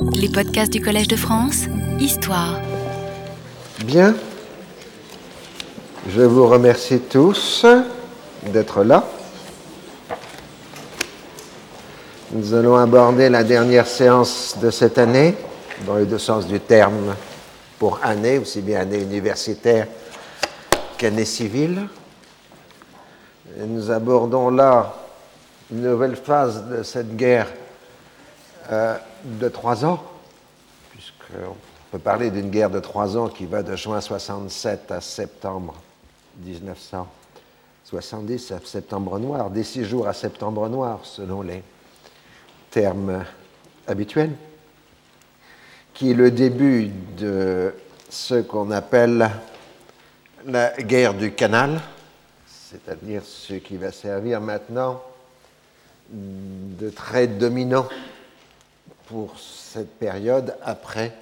Les podcasts du Collège de France, Histoire. Bien. Je vous remercie tous d'être là. Nous allons aborder la dernière séance de cette année, dans les deux sens du terme, pour année, aussi bien année universitaire qu'année civile. Nous abordons là une nouvelle phase de cette guerre euh, de trois ans, puisqu'on peut parler d'une guerre de trois ans qui va de juin 67 à septembre 1970, à septembre noir, des six jours à septembre noir, selon les termes habituels, qui est le début de ce qu'on appelle la guerre du canal, c'est-à-dire ce qui va servir maintenant de trait dominant pour cette période après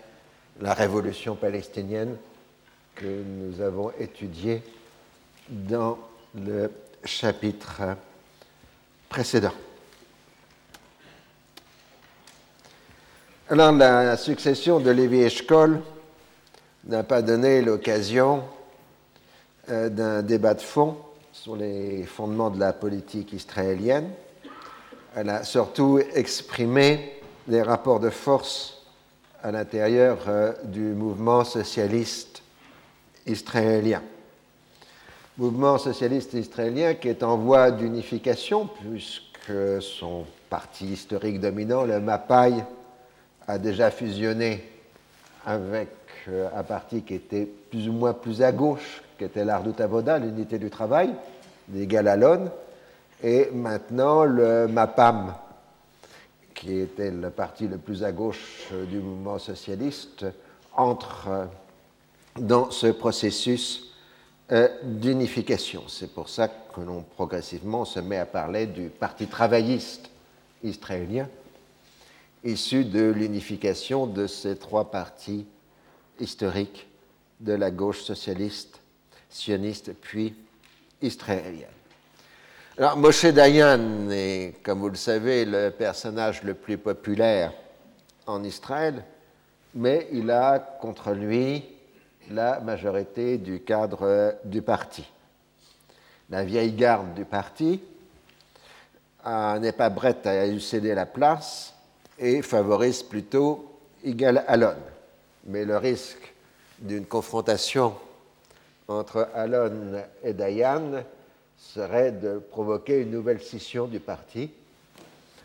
la révolution palestinienne que nous avons étudiée dans le chapitre précédent. Alors, la succession de Lévi Eshkol n'a pas donné l'occasion euh, d'un débat de fond sur les fondements de la politique israélienne. Elle a surtout exprimé les rapports de force à l'intérieur euh, du mouvement socialiste israélien. Mouvement socialiste israélien qui est en voie d'unification puisque son parti historique dominant, le Mapai, a déjà fusionné avec euh, un parti qui était plus ou moins plus à gauche, qui était l'Ardut Avoda, l'unité du travail, des Galalon, et maintenant le MAPAM, qui était le parti le plus à gauche euh, du mouvement socialiste, entre euh, dans ce processus d'unification. C'est pour ça que l'on progressivement se met à parler du Parti travailliste israélien, issu de l'unification de ces trois partis historiques de la gauche socialiste, sioniste, puis israélienne. Alors, Moshe Dayan est, comme vous le savez, le personnage le plus populaire en Israël, mais il a contre lui la majorité du cadre du parti. La vieille garde du parti n'est pas prête à lui céder la place et favorise plutôt Igal Alon. Mais le risque d'une confrontation entre Alon et Dayan serait de provoquer une nouvelle scission du parti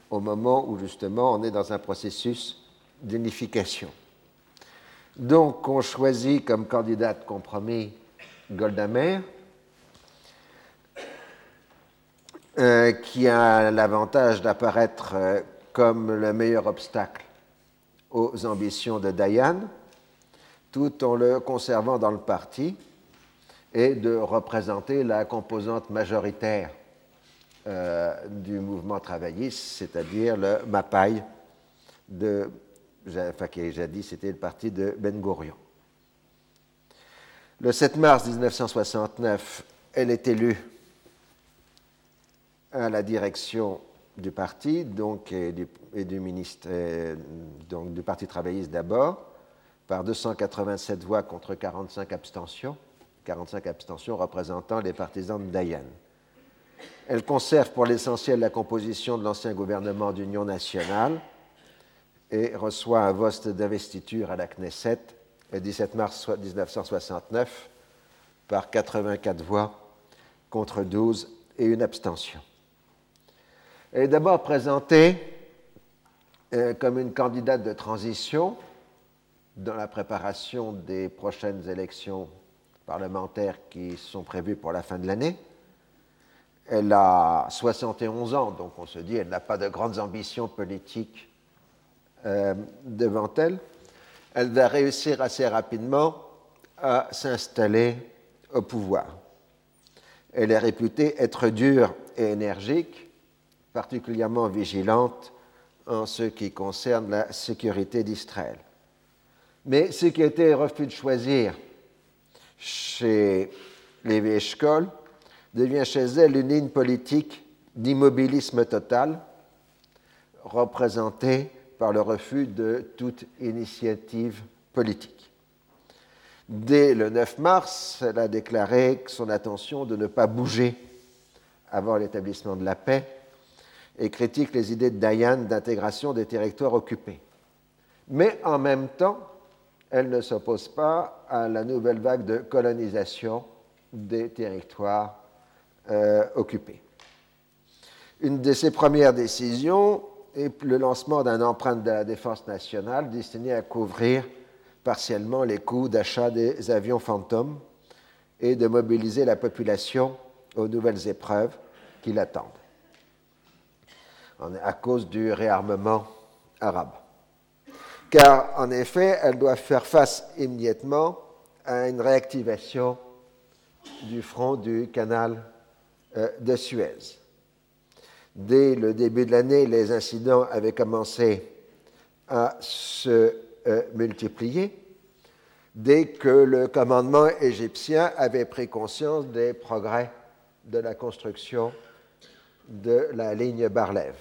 au moment où justement on est dans un processus d'unification. Donc on choisit comme candidat compromis Golda Meir, euh, qui a l'avantage d'apparaître euh, comme le meilleur obstacle aux ambitions de Dayan, tout en le conservant dans le parti et de représenter la composante majoritaire euh, du mouvement travailliste, c'est-à-dire le MAPAI, de, enfin, qui jadis c'était le parti de Ben Gurion. Le 7 mars 1969, elle est élue à la direction du parti, et du, donc du Parti travailliste d'abord, par 287 voix contre 45 abstentions, 45 abstentions représentant les partisans de Dayan. Elle conserve pour l'essentiel la composition de l'ancien gouvernement d'union nationale et reçoit un vote d'investiture à la Knesset le 17 mars 1969 par 84 voix contre 12 et une abstention. Elle est d'abord présentée euh, comme une candidate de transition dans la préparation des prochaines élections parlementaires qui sont prévues pour la fin de l'année. Elle a 71 ans, donc on se dit elle n'a pas de grandes ambitions politiques euh, devant elle. Elle va réussir assez rapidement à s'installer au pouvoir. Elle est réputée être dure et énergique, particulièrement vigilante en ce qui concerne la sécurité d'Israël. Mais ce qui été refus de choisir chez les Eshkol devient chez elle une ligne politique d'immobilisme total, représentée par le refus de toute initiative politique. Dès le 9 mars, elle a déclaré son intention de ne pas bouger avant l'établissement de la paix et critique les idées de Dayan d'intégration des territoires occupés. Mais en même temps, elle ne s'oppose pas à la nouvelle vague de colonisation des territoires euh, occupés. Une de ses premières décisions est le lancement d'un empreinte de la défense nationale destiné à couvrir partiellement les coûts d'achat des avions fantômes et de mobiliser la population aux nouvelles épreuves qui l'attendent, à cause du réarmement arabe. Car, en effet, elle doit faire face immédiatement à une réactivation du front du canal euh, de Suez. Dès le début de l'année, les incidents avaient commencé à se euh, multiplier dès que le commandement égyptien avait pris conscience des progrès de la construction de la ligne Barlev.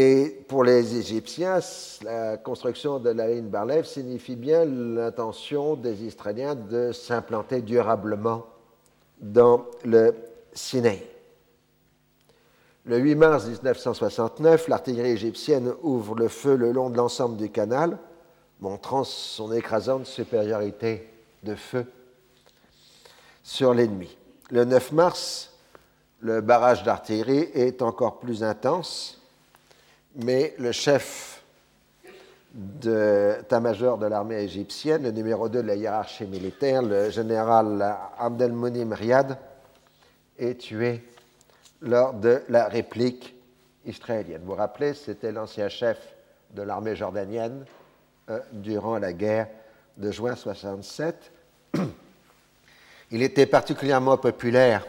Et pour les Égyptiens, la construction de la ligne Barlev signifie bien l'intention des Israéliens de s'implanter durablement dans le Sinaï. Le 8 mars 1969, l'artillerie égyptienne ouvre le feu le long de l'ensemble du canal, montrant son écrasante supériorité de feu sur l'ennemi. Le 9 mars, le barrage d'artillerie est encore plus intense, mais le chef d'état-major de l'armée égyptienne, le numéro 2 de la hiérarchie militaire, le général Abdelmounim Riyad, est tué lors de la réplique israélienne. Vous vous rappelez, c'était l'ancien chef de l'armée jordanienne euh, durant la guerre de juin 67. Il était particulièrement populaire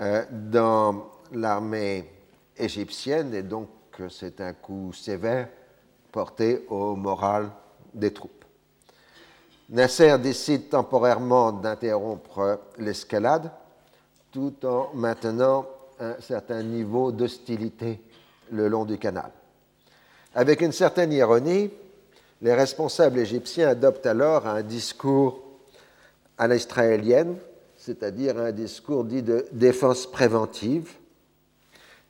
euh, dans l'armée égyptienne et donc c'est un coup sévère porté au moral des troupes. Nasser décide temporairement d'interrompre l'escalade tout en maintenant un certain niveau d'hostilité le long du canal. Avec une certaine ironie, les responsables égyptiens adoptent alors un discours à l'israélienne, c'est-à-dire un discours dit de défense préventive.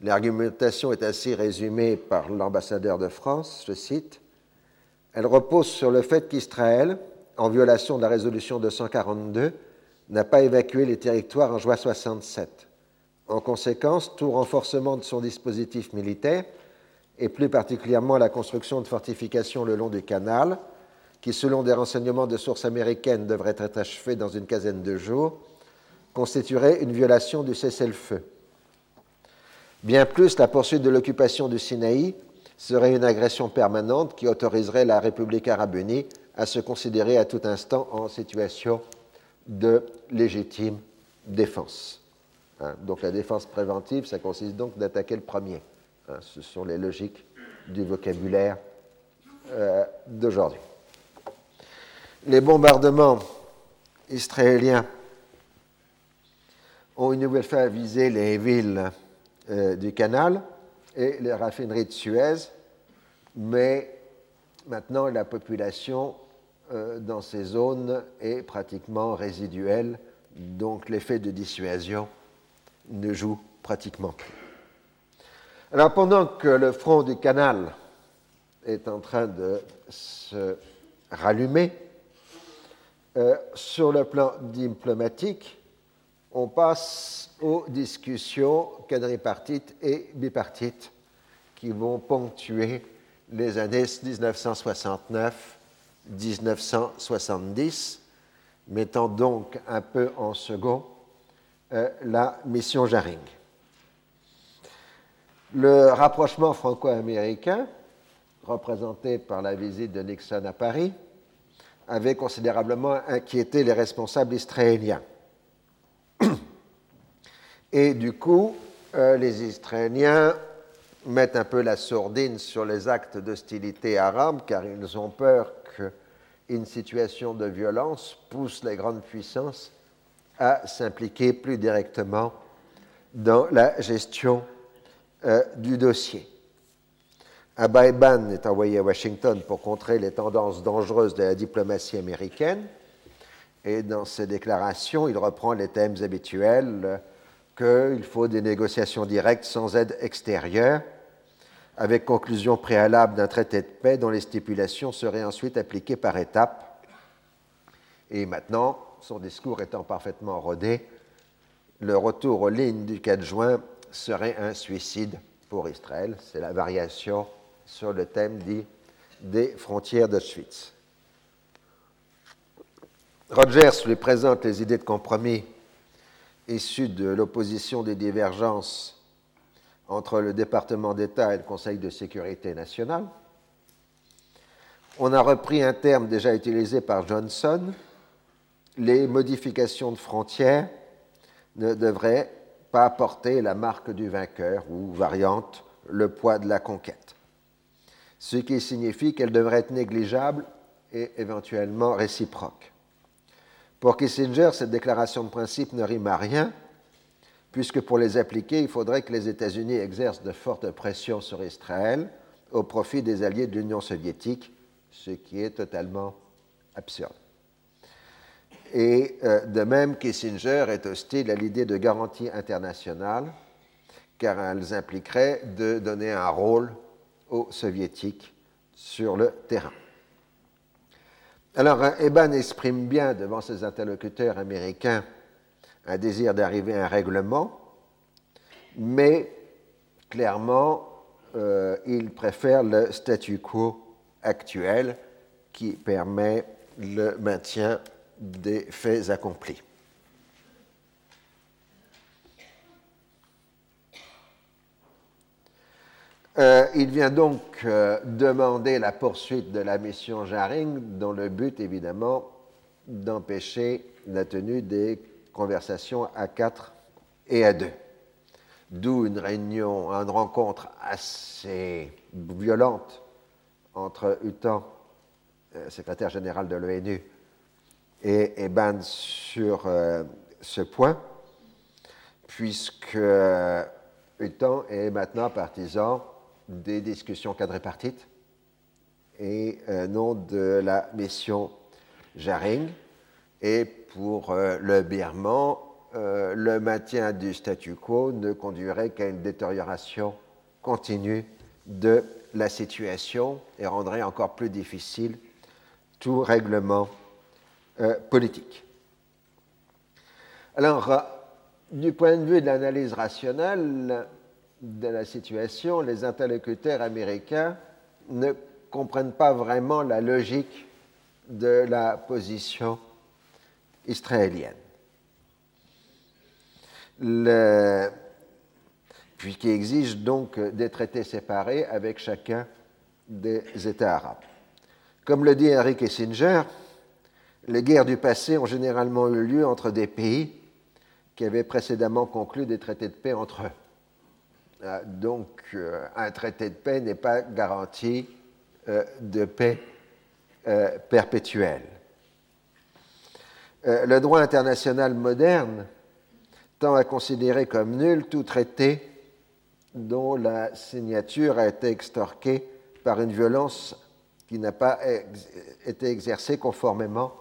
L'argumentation est ainsi résumée par l'ambassadeur de France, je cite, Elle repose sur le fait qu'Israël, en violation de la résolution 242, n'a pas évacué les territoires en juin 67. En conséquence, tout renforcement de son dispositif militaire, et plus particulièrement la construction de fortifications le long du canal, qui, selon des renseignements de sources américaines, devrait être achevé dans une quinzaine de jours, constituerait une violation du cessez-le-feu. Bien plus, la poursuite de l'occupation du Sinaï serait une agression permanente qui autoriserait la République arabe unie à se considérer à tout instant en situation de légitime défense. Hein, donc la défense préventive, ça consiste donc d'attaquer le premier. Hein, ce sont les logiques du vocabulaire euh, d'aujourd'hui. Les bombardements israéliens ont une nouvelle fois visé les villes euh, du canal et les raffineries de Suez, mais maintenant la population euh, dans ces zones est pratiquement résiduel, donc l'effet de dissuasion ne joue pratiquement plus. Alors pendant que le front du canal est en train de se rallumer, euh, sur le plan diplomatique, on passe aux discussions quadripartites et bipartites qui vont ponctuer les années 1969 1970, mettant donc un peu en second euh, la mission Jaring. Le rapprochement franco-américain, représenté par la visite de Nixon à Paris, avait considérablement inquiété les responsables israéliens. Et du coup, euh, les Israéliens mettent un peu la sourdine sur les actes d'hostilité arabes, car ils ont peur qu'une situation de violence pousse les grandes puissances à s'impliquer plus directement dans la gestion euh, du dossier. Abba Eban est envoyé à Washington pour contrer les tendances dangereuses de la diplomatie américaine. Et dans ses déclarations, il reprend les thèmes habituels qu'il faut des négociations directes sans aide extérieure, avec conclusion préalable d'un traité de paix dont les stipulations seraient ensuite appliquées par étapes. Et maintenant, son discours étant parfaitement rodé, le retour aux lignes du 4 juin serait un suicide pour Israël. C'est la variation sur le thème dit des frontières d'Auschwitz. Rogers lui présente les idées de compromis issues de l'opposition des divergences entre le département d'État et le Conseil de sécurité nationale. On a repris un terme déjà utilisé par Johnson, les modifications de frontières ne devraient pas porter la marque du vainqueur ou variante le poids de la conquête, ce qui signifie qu'elles devraient être négligeables et éventuellement réciproques. Pour Kissinger, cette déclaration de principe ne rime à rien, puisque pour les appliquer, il faudrait que les États-Unis exercent de fortes pressions sur Israël au profit des alliés de l'Union soviétique, ce qui est totalement absurde. Et euh, de même, Kissinger est hostile à l'idée de garantie internationale, car elles impliqueraient de donner un rôle aux soviétiques sur le terrain. Alors, Eban exprime bien devant ses interlocuteurs américains un désir d'arriver à un règlement, mais clairement, euh, il préfère le statu quo actuel qui permet le maintien des faits accomplis. Euh, il vient donc euh, demander la poursuite de la mission Jaring, dans le but évidemment d'empêcher la tenue des conversations à quatre et à deux. D'où une réunion, une rencontre assez violente entre Utan, euh, secrétaire général de l'ONU, et Eban sur euh, ce point, puisque Utan est maintenant partisan des discussions quadripartites et euh, non de la mission Jaring. Et pour euh, le Birman, le maintien du statu quo ne conduirait qu'à une détérioration continue de la situation et rendrait encore plus difficile tout règlement euh, politique. Alors, euh, du point de vue de l'analyse rationnelle de la situation, les interlocuteurs américains ne comprennent pas vraiment la logique de la position israélienne. Puisqu'il exige donc des traités séparés avec chacun des États arabes. Comme le dit Henry Kissinger, les guerres du passé ont généralement eu lieu entre des pays qui avaient précédemment conclu des traités de paix entre eux. Euh, donc, euh, un traité de paix n'est pas garanti euh, de paix perpétuelle. le droit international moderne tend à considérer comme nul tout traité dont la signature a été extorquée par une violence qui n'a pas été exercée conformément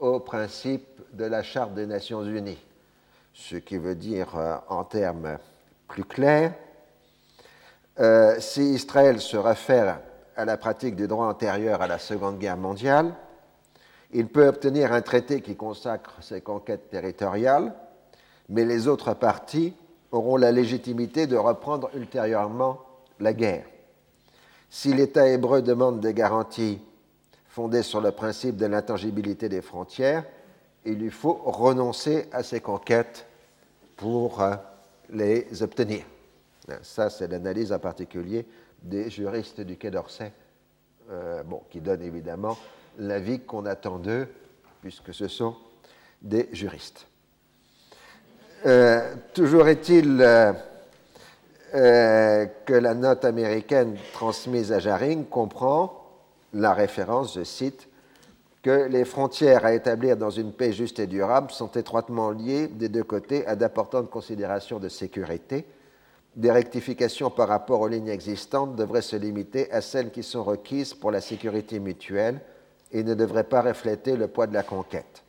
au principe de la Charte des Nations Unies, ce qui veut dire en termes plus clairs, euh, si Israël se réfère à la pratique du droit antérieur à la Seconde Guerre mondiale, il peut obtenir un traité qui consacre ses conquêtes territoriales, mais les autres parties auront la légitimité de reprendre ultérieurement la guerre. Si l'État hébreu demande des garanties fondé sur le principe de l'intangibilité des frontières, il lui faut renoncer à ses conquêtes pour euh, les obtenir. Ça, c'est l'analyse en particulier des juristes du Quai d'Orsay, euh, qui donnent évidemment l'avis qu'on attend d'eux, puisque ce sont des juristes. Euh, toujours est-il que la note américaine transmise à Jaring comprend la référence, je cite, que les frontières à établir dans une paix juste et durable sont étroitement liées des deux côtés à d'importantes considérations de sécurité. Des rectifications par rapport aux lignes existantes devraient se limiter à celles qui sont requises pour la sécurité mutuelle et ne devraient pas refléter le poids de la conquête.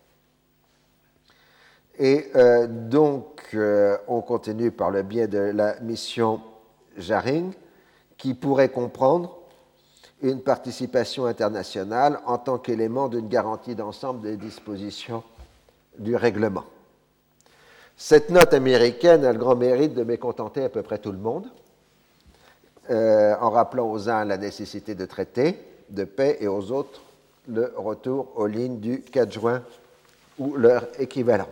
Et euh, donc, euh, on continue par le biais de la mission Jaring, qui pourrait comprendre une participation internationale en tant qu'élément d'une garantie d'ensemble des dispositions du règlement. Cette note américaine a le grand mérite de mécontenter à peu près tout le monde, euh, en rappelant aux uns la nécessité de traiter de paix et aux autres le retour aux lignes du 4 juin ou leur équivalent.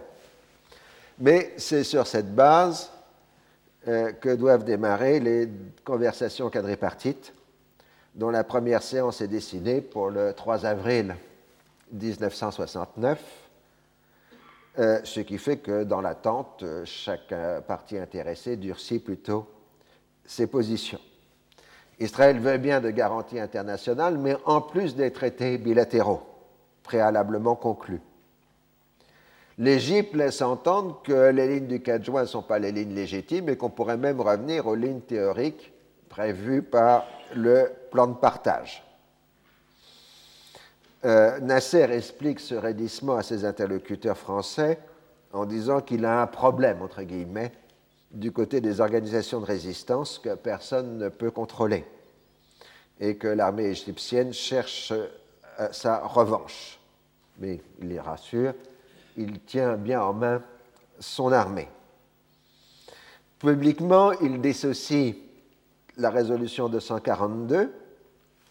Mais c'est sur cette base euh, que doivent démarrer les conversations quadripartites dont la première séance est dessinée pour le 3 avril 1969, euh, ce qui fait que dans l'attente, chaque partie intéressée durcit plutôt ses positions. Israël veut bien de garanties internationales, mais en plus des traités bilatéraux préalablement conclus. L'Égypte laisse entendre que les lignes du 4 juin ne sont pas les lignes légitimes et qu'on pourrait même revenir aux lignes théoriques prévues par le plan de partage. Euh, Nasser explique ce raidissement à ses interlocuteurs français en disant qu'il a un problème, entre guillemets, du côté des organisations de résistance que personne ne peut contrôler et que l'armée égyptienne cherche euh, sa revanche. Mais il les rassure, il tient bien en main son armée. Publiquement, il dissocie la résolution 242,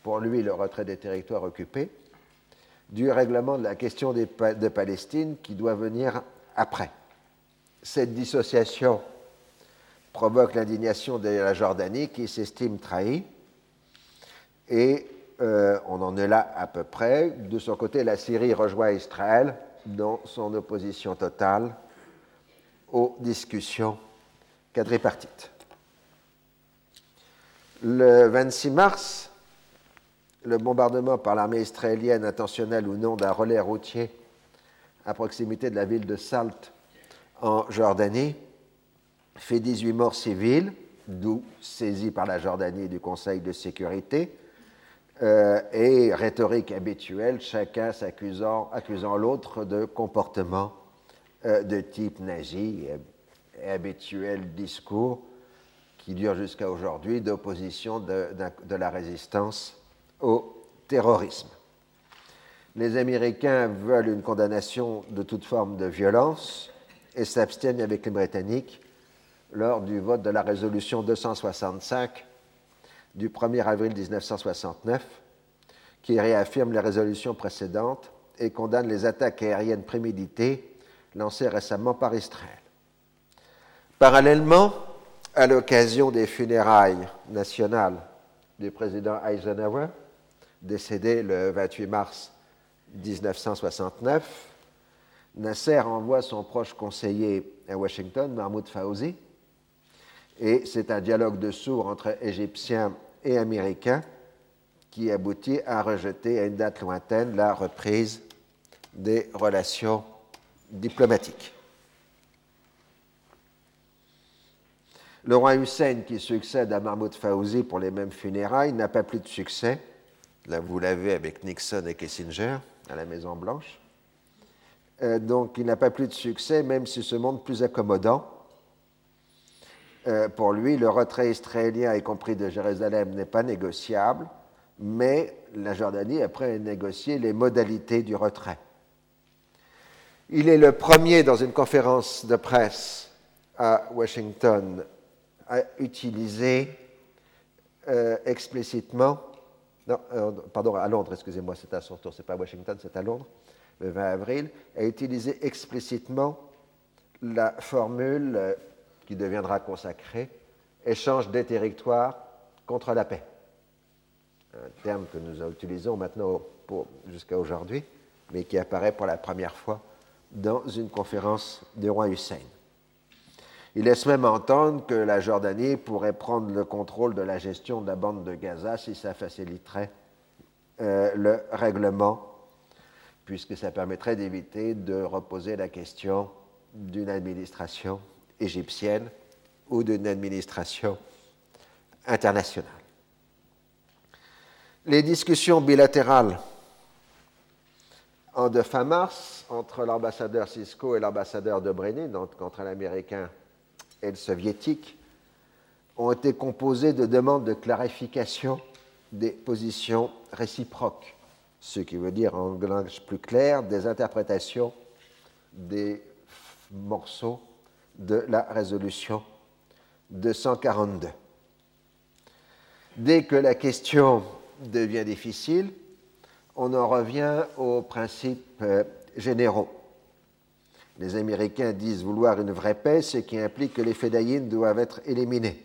pour lui le retrait des territoires occupés, du règlement de la question de Palestine qui doit venir après. Cette dissociation provoque l'indignation de la Jordanie qui s'estime trahie et euh, on en est là à peu près. De son côté, la Syrie rejoint Israël dans son opposition totale aux discussions quadripartites. Le 26 mars, le bombardement par l'armée israélienne, intentionnel ou non, d'un relais routier à proximité de la ville de Salt en Jordanie fait 18 morts civils, d'où saisie par la Jordanie du Conseil de sécurité, euh, et rhétorique habituelle, chacun s'accusant accusant l'autre de comportement euh, de type nazi, et habituel discours qui dure jusqu'à aujourd'hui d'opposition de, la résistance au terrorisme. Les Américains veulent une condamnation de toute forme de violence et s'abstiennent avec les Britanniques lors du vote de la résolution 265 du 1er avril 1969, qui réaffirme les résolutions précédentes et condamne les attaques aériennes préméditées lancées récemment par Israël. Parallèlement, à l'occasion des funérailles nationales du président Eisenhower, décédé le 28 mars 1969, Nasser envoie son proche conseiller à Washington, Mahmoud Fawzi, et c'est un dialogue de sourds entre Égyptiens et Américains qui aboutit à rejeter à une date lointaine la reprise des relations diplomatiques. Le roi Hussein, qui succède à Mahmoud Fawzi pour les mêmes funérailles, n'a pas plus de succès. Là, vous l'avez avec Nixon et Kissinger à la Maison-Blanche. Euh, donc, il n'a pas plus de succès, même si ce monde plus accommodant. Euh, pour lui, le retrait israélien, y compris de Jérusalem, n'est pas négociable, mais la Jordanie, après, a négocié les modalités du retrait. Il est le premier, dans une conférence de presse à Washington, a utilisé euh, explicitement, non, euh, pardon, à Londres, excusez-moi, c'est à son tour, c'est pas à Washington, c'est à Londres, le 20 avril, a utilisé explicitement la formule euh, qui deviendra consacrée, échange des territoires contre la paix. Un terme que nous utilisons maintenant jusqu'à aujourd'hui, mais qui apparaît pour la première fois dans une conférence du roi Hussein. Il laisse même entendre que la Jordanie pourrait prendre le contrôle de la gestion de la bande de Gaza si ça faciliterait euh, le règlement puisque ça permettrait d'éviter de reposer la question d'une administration égyptienne ou d'une administration internationale. Les discussions bilatérales en de fin mars entre l'ambassadeur Cisco et l'ambassadeur de Brenny, donc entre l'américain et le soviétique, ont été composées de demandes de clarification des positions réciproques, ce qui veut dire en langage plus clair des interprétations des morceaux de la résolution 242. Dès que la question devient difficile, on en revient aux principes euh, généraux. Les Américains disent vouloir une vraie paix, ce qui implique que les fédayines doivent être éliminés.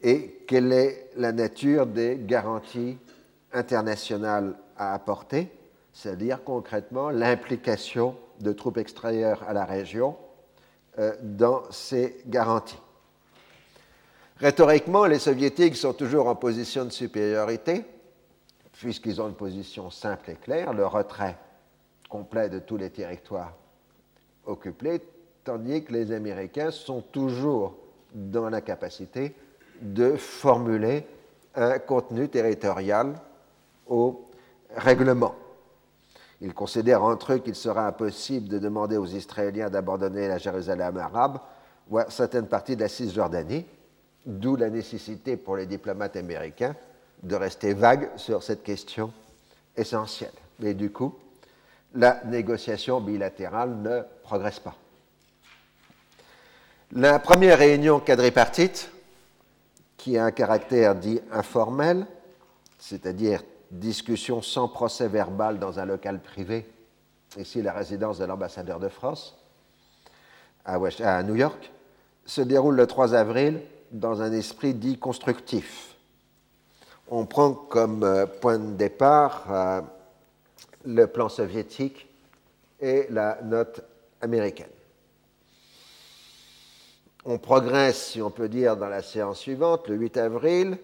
Et quelle est la nature des garanties internationales à apporter, c'est-à-dire concrètement l'implication de troupes extérieures à la région euh, dans ces garanties. Rhétoriquement, les soviétiques sont toujours en position de supériorité, puisqu'ils ont une position simple et claire, le retrait complet de tous les territoires occupés, tandis que les Américains sont toujours dans la capacité de formuler un contenu territorial au règlement. Ils considèrent entre eux qu'il sera impossible de demander aux Israéliens d'abandonner la Jérusalem arabe ou certaines parties de la Cisjordanie, d'où la nécessité pour les diplomates américains de rester vagues sur cette question essentielle. Mais du coup, la négociation bilatérale ne progresse pas. La première réunion quadripartite, qui a un caractère dit informel, c'est-à-dire discussion sans procès verbal dans un local privé, ici la résidence de l'ambassadeur de France, à New York, se déroule le 3 avril dans un esprit dit constructif. On prend comme euh, point de départ euh, le plan soviétique et la note américaine. On progresse, si on peut dire, dans la séance suivante, le 8 avril,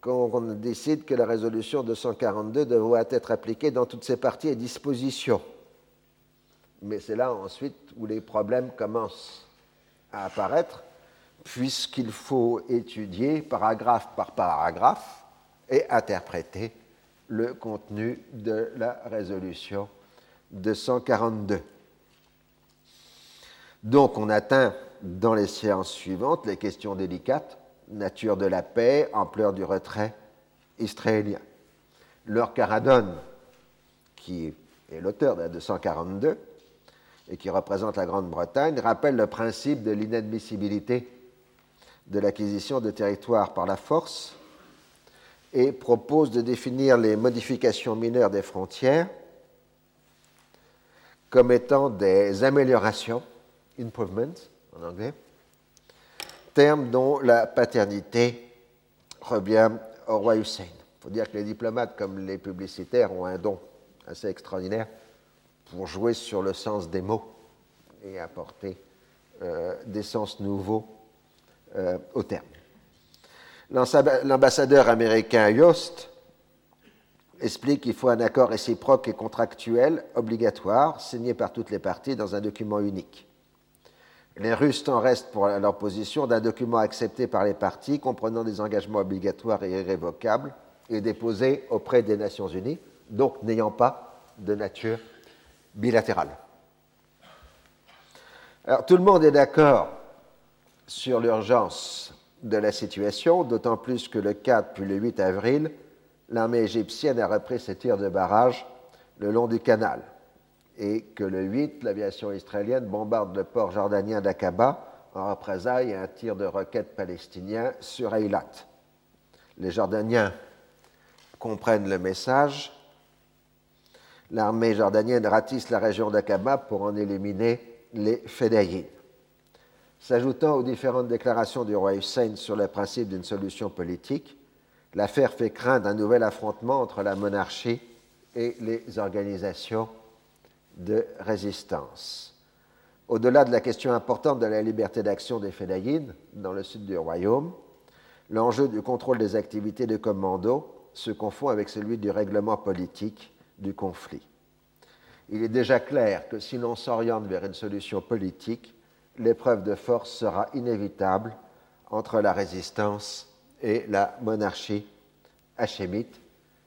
quand on décide que la résolution 242 devrait être appliquée dans toutes ses parties et dispositions. Mais c'est là ensuite où les problèmes commencent à apparaître, puisqu'il faut étudier paragraphe par paragraphe et interpréter le contenu de la résolution 242. Donc on atteint dans les séances suivantes les questions délicates, nature de la paix, ampleur du retrait israélien. Lord Caradon, qui est l'auteur de la 242 et qui représente la Grande-Bretagne, rappelle le principe de l'inadmissibilité de l'acquisition de territoires par la force et propose de définir les modifications mineures des frontières comme étant des améliorations, improvements en anglais, terme dont la paternité revient au roi Hussein. Il faut dire que les diplomates comme les publicitaires ont un don assez extraordinaire pour jouer sur le sens des mots et apporter euh, des sens nouveaux euh, au terme. L'ambassadeur américain Yost explique qu'il faut un accord réciproque et contractuel obligatoire signé par toutes les parties dans un document unique. Les Russes en restent pour leur position d'un document accepté par les parties comprenant des engagements obligatoires et irrévocables et déposé auprès des Nations Unies, donc n'ayant pas de nature bilatérale. Alors tout le monde est d'accord sur l'urgence de la situation, d'autant plus que le 4 puis le 8 avril, l'armée égyptienne a repris ses tirs de barrage le long du canal et que le 8, l'aviation israélienne bombarde le port jordanien d'Aqaba en représailles à un tir de roquettes palestinien sur Eilat. Les Jordaniens comprennent le message. L'armée jordanienne ratisse la région d'Aqaba pour en éliminer les Fédayines. S'ajoutant aux différentes déclarations du roi Hussein sur le principe d'une solution politique, l'affaire fait craindre un nouvel affrontement entre la monarchie et les organisations de résistance. Au-delà de la question importante de la liberté d'action des Fédayines dans le sud du royaume, l'enjeu du contrôle des activités de commando se confond avec celui du règlement politique du conflit. il est déjà clair que si l'on s'oriente vers une solution politique, l'épreuve de force sera inévitable entre la résistance et la monarchie hachémite,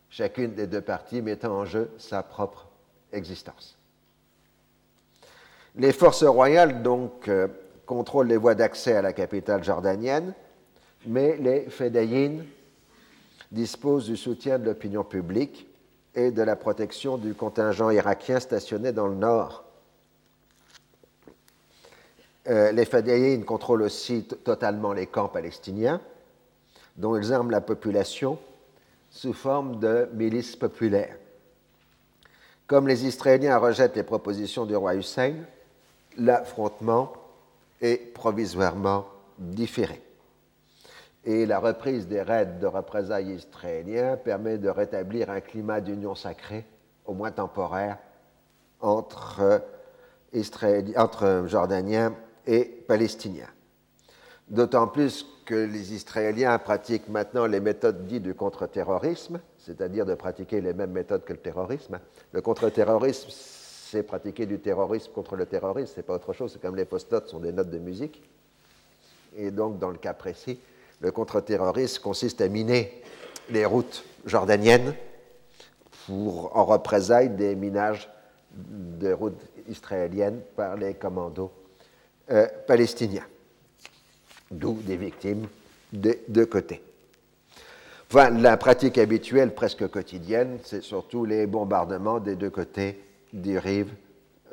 chacune des deux parties mettant en jeu sa propre existence. Les forces royales, donc, euh, contrôlent les voies d'accès à la capitale jordanienne, mais les Fédayines disposent du soutien de l'opinion publique et de la protection du contingent irakien stationné dans le nord. Euh, les Fédayines contrôlent aussi totalement les camps palestiniens, dont ils arment la population sous forme de milices populaires. Comme les Israéliens rejettent les propositions du roi Hussein, l'affrontement est provisoirement différé. Et la reprise des raids de représailles israéliens permet de rétablir un climat d'union sacrée, au moins temporaire, entre, entre Jordaniens et Palestiniens. D'autant plus que les Israéliens pratiquent maintenant les méthodes dites du contre-terrorisme, c'est-à-dire de pratiquer les mêmes méthodes que le terrorisme. Le contre-terrorisme, c'est pratiquer du terrorisme contre le terrorisme, c'est pas autre chose, c'est comme les post-notes sont des notes de musique. Et donc, dans le cas précis, le contre-terrorisme consiste à miner les routes jordaniennes pour, en représailles des minages de routes israéliennes par les commandos euh, palestiniens, d'où des victimes des deux côtés. Enfin, la pratique habituelle, presque quotidienne, c'est surtout les bombardements des deux côtés des rives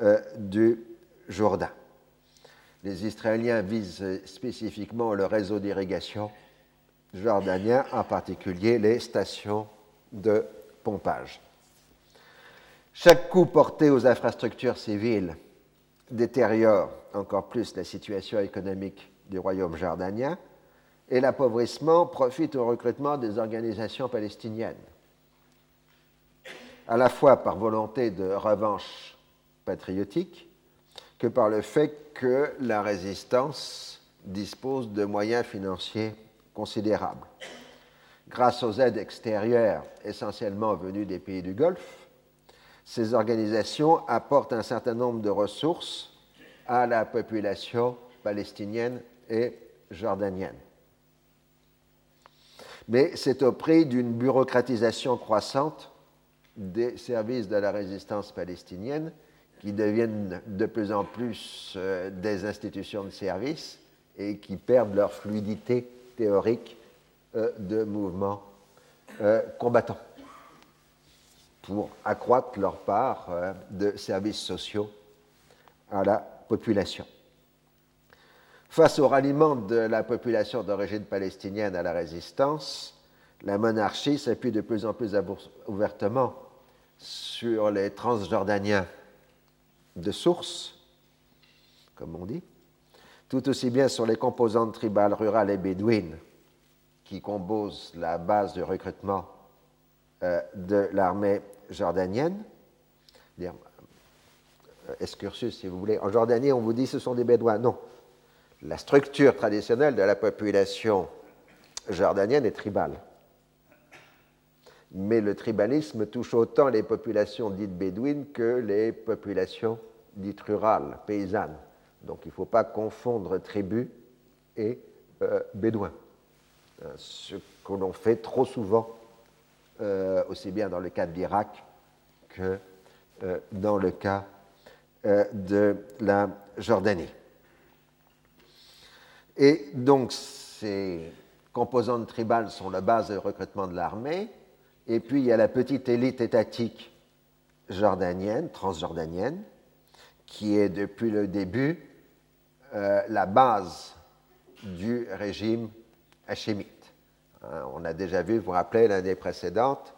euh, du Jourdain. Les Israéliens visent spécifiquement le réseau d'irrigation jordanien, en particulier les stations de pompage. Chaque coup porté aux infrastructures civiles détériore encore plus la situation économique du royaume jordanien et l'appauvrissement profite au recrutement des organisations palestiniennes, à la fois par volonté de revanche patriotique que par le fait que la résistance dispose de moyens financiers considérables. Grâce aux aides extérieures essentiellement venues des pays du Golfe, ces organisations apportent un certain nombre de ressources à la population palestinienne et jordanienne. Mais c'est au prix d'une bureaucratisation croissante des services de la résistance palestinienne qui deviennent de plus en plus euh, des institutions de service et qui perdent leur fluidité théorique euh, de mouvements euh, combattants pour accroître leur part de services sociaux à la population. Face au ralliement de la population d'origine palestinienne à la résistance, la monarchie s'appuie de plus en plus ouvertement sur les transjordaniens de source, comme on dit, tout aussi bien sur les composantes tribales rurales et bédouines qui composent la base de recrutement euh, de l'armée jordanienne, excursus si vous voulez. En Jordanie, on vous dit ce sont des Bédouins. Non. La structure traditionnelle de la population jordanienne est tribale. Mais le tribalisme touche autant les populations dites bédouines que les populations dites rurales, paysannes. Donc il ne faut pas confondre tribu et euh. Euh, ce que l'on fait trop souvent, euh, aussi bien dans le cas de l'Irak que dans le cas de la Jordanie. Et donc ces composantes tribales sont la base de recrutement de l'armée. Et puis il y a la petite élite étatique jordanienne, transjordanienne, qui est depuis le début euh, la base du régime hachémite. Hein, on a déjà vu, vous vous rappelez, l'année précédente,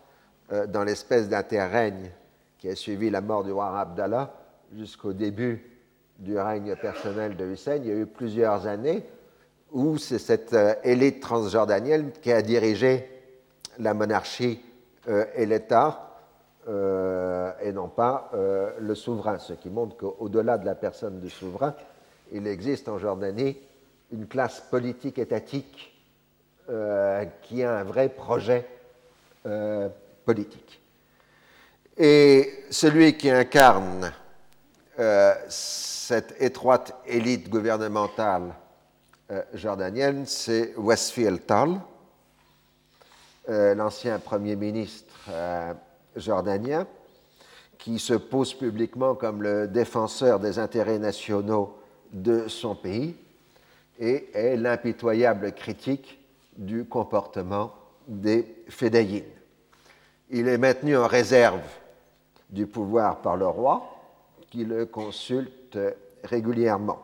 euh, dans l'espèce d'interrègne qui a suivi la mort du roi Abdallah jusqu'au début du règne personnel de Hussein, il y a eu plusieurs années où c'est cette euh, élite transjordanienne qui a dirigé la monarchie et l'État et non pas le souverain, ce qui montre qu'au-delà de la personne du souverain, il existe en Jordanie une classe politique étatique euh, qui a un vrai projet euh, politique. Et celui qui incarne cette étroite élite gouvernementale jordanienne, c'est Westfield Tal, l'ancien Premier ministre jordanien, qui se pose publiquement comme le défenseur des intérêts nationaux de son pays et est l'impitoyable critique du comportement des fédayines. Il est maintenu en réserve du pouvoir par le roi, qui le consulte régulièrement.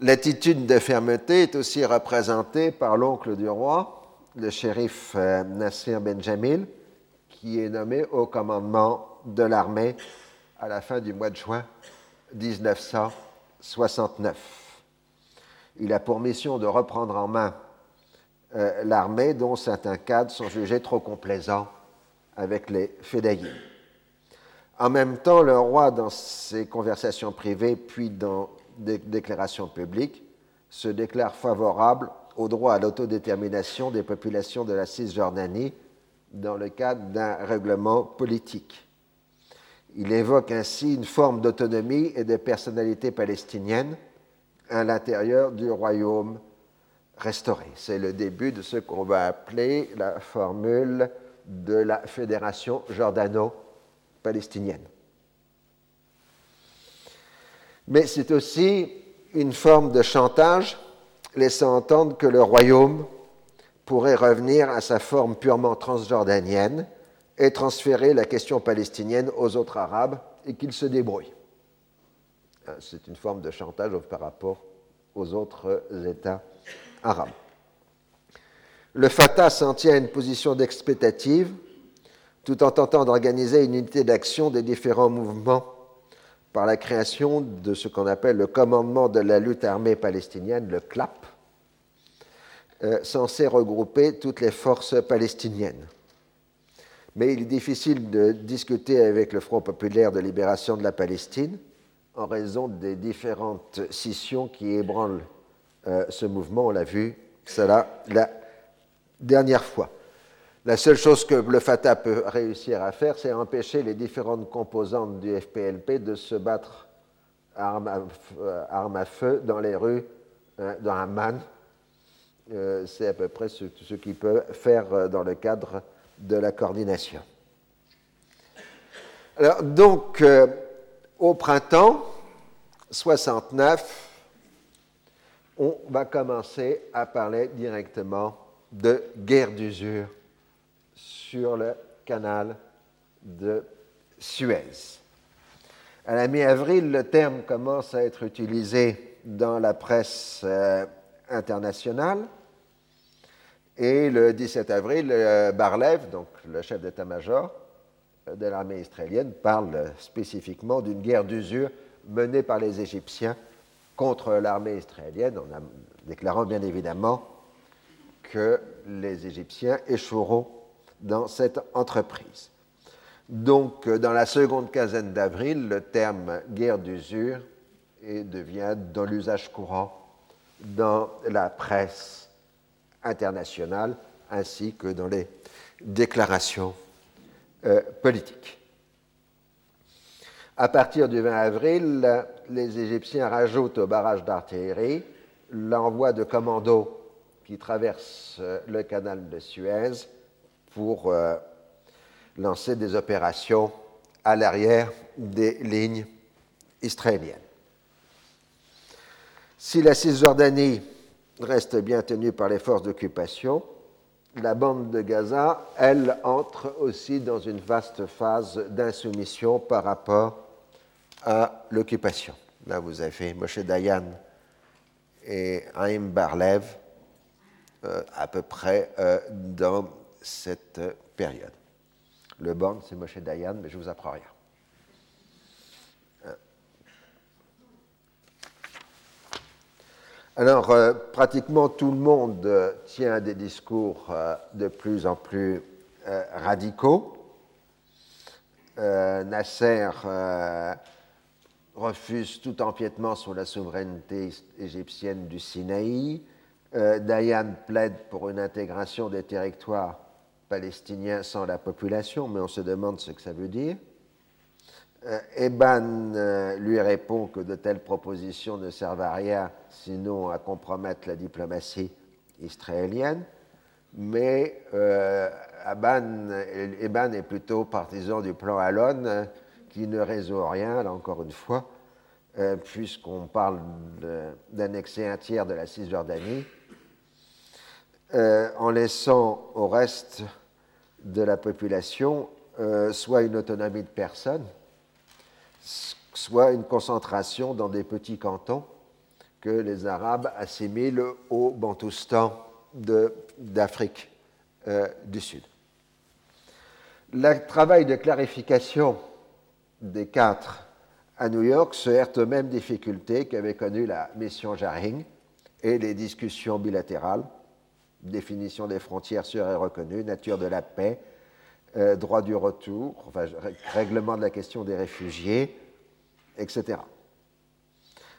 L'attitude de fermeté est aussi représentée par l'oncle du roi, le shérif euh, Nasser Benjamil, qui est nommé au commandement de l'armée à la fin du mois de juin 1969. Il a pour mission de reprendre en main euh, l'armée dont certains cadres sont jugés trop complaisants avec les fédayines. En même temps, le roi, dans ses conversations privées puis dans des déclarations publiques, se déclare favorable au droit à l'autodétermination des populations de la Cisjordanie dans le cadre d'un règlement politique. Il évoque ainsi une forme d'autonomie et de personnalité palestinienne à l'intérieur du royaume restauré. C'est le début de ce qu'on va appeler la formule de la fédération jordano-palestinienne. Mais c'est aussi une forme de chantage laissant entendre que le royaume pourrait revenir à sa forme purement transjordanienne et transférer la question palestinienne aux autres Arabes et qu'ils se débrouillent. Hein, c'est une forme de chantage par rapport aux autres États arabes. Le Fatah s'en tient à une position d'expectative tout en tentant d'organiser une unité d'action des différents mouvements par la création de ce qu'on appelle le commandement de la lutte armée palestinienne, le CLAP, euh, censé regrouper toutes les forces palestiniennes mais il est difficile de discuter avec le Front populaire de libération de la Palestine en raison des différentes scissions qui ébranlent euh, ce mouvement. On l'a vu, cela la dernière fois. La seule chose que le Fatah peut réussir à faire, c'est empêcher les différentes composantes du FPLP de se battre armes à, euh, feu dans les rues hein, dans Amman. Euh, c'est à peu près ce, qu'il peut faire dans le cadre de la coordination. Alors, donc, euh, au printemps 69, on va commencer à parler directement de guerre d'usure sur le canal de Suez. À la mi-avril, le terme commence à être utilisé dans la presse euh, internationale. Et le 17 avril, euh, Barlev, donc le chef d'état-major euh, de l'armée israélienne, parle spécifiquement d'une guerre d'usure menée par les Égyptiens contre l'armée israélienne, en déclarant bien évidemment que les Égyptiens échoueront dans cette entreprise. Donc, dans la seconde quinzaine d'avril, le terme guerre d'usure devient dans l'usage courant dans la presse internationale ainsi que dans les déclarations euh, politiques. À partir du 20 avril, les Égyptiens rajoutent au barrage d'artillerie l'envoi de commandos qui traversent euh, le canal de Suez pour euh, lancer des opérations à l'arrière des lignes israéliennes. Si la Cisjordanie reste bien tenue par les forces d'occupation, la bande de Gaza, elle, entre aussi dans une vaste phase d'insoumission par rapport à l'occupation. Là, vous avez Moshe Dayan et Haïm Barlev euh, à peu près euh, dans cette période. Le borne, c'est Moshe Dayan, mais je vous apprends rien. Alors, euh, pratiquement tout le monde euh, tient des discours euh, de plus en plus radicaux. Nasser refuse tout empiètement sur la souveraineté égyptienne du Sinaï. Dayan plaide pour une intégration des territoires palestinien sans la population, mais on se demande ce que ça veut dire. Euh, Eban euh, lui répond que de telles propositions ne servent à rien, sinon à compromettre la diplomatie israélienne. Mais euh, Eban est plutôt partisan du plan Alon, qui ne résout rien, là encore une fois, puisqu'on parle d'annexer un tiers de la Cisjordanie, en laissant au reste de la population soit une autonomie de personne, soit une concentration dans des petits cantons que les Arabes assimilent au Bantoustan d'Afrique euh, du Sud. Le travail de clarification des quatre à New York se heurte aux mêmes difficultés qu'avait connues la mission Jaring et les discussions bilatérales, définition des frontières sûres et reconnues, nature de la paix, euh, droit du retour, règlement de la question des réfugiés, etc.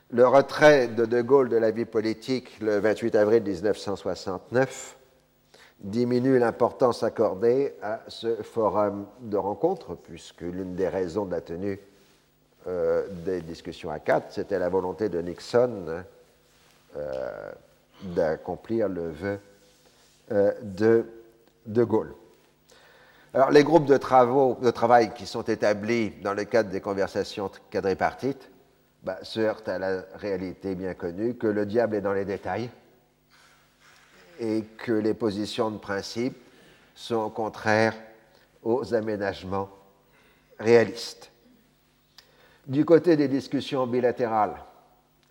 Le retrait de De Gaulle de la vie politique le 28 avril 1969 diminue l'importance accordée à ce forum de rencontre, puisque l'une des raisons de la tenue euh, des discussions à quatre, c'était la volonté de Nixon euh, d'accomplir le vœu de De Gaulle. Alors, les groupes de, travaux, de travail qui sont établis dans le cadre des conversations quadripartites bah, se heurtent à la réalité bien connue que le diable est dans les détails et que les positions de principe sont contraires aux aménagements réalistes. Du côté des discussions bilatérales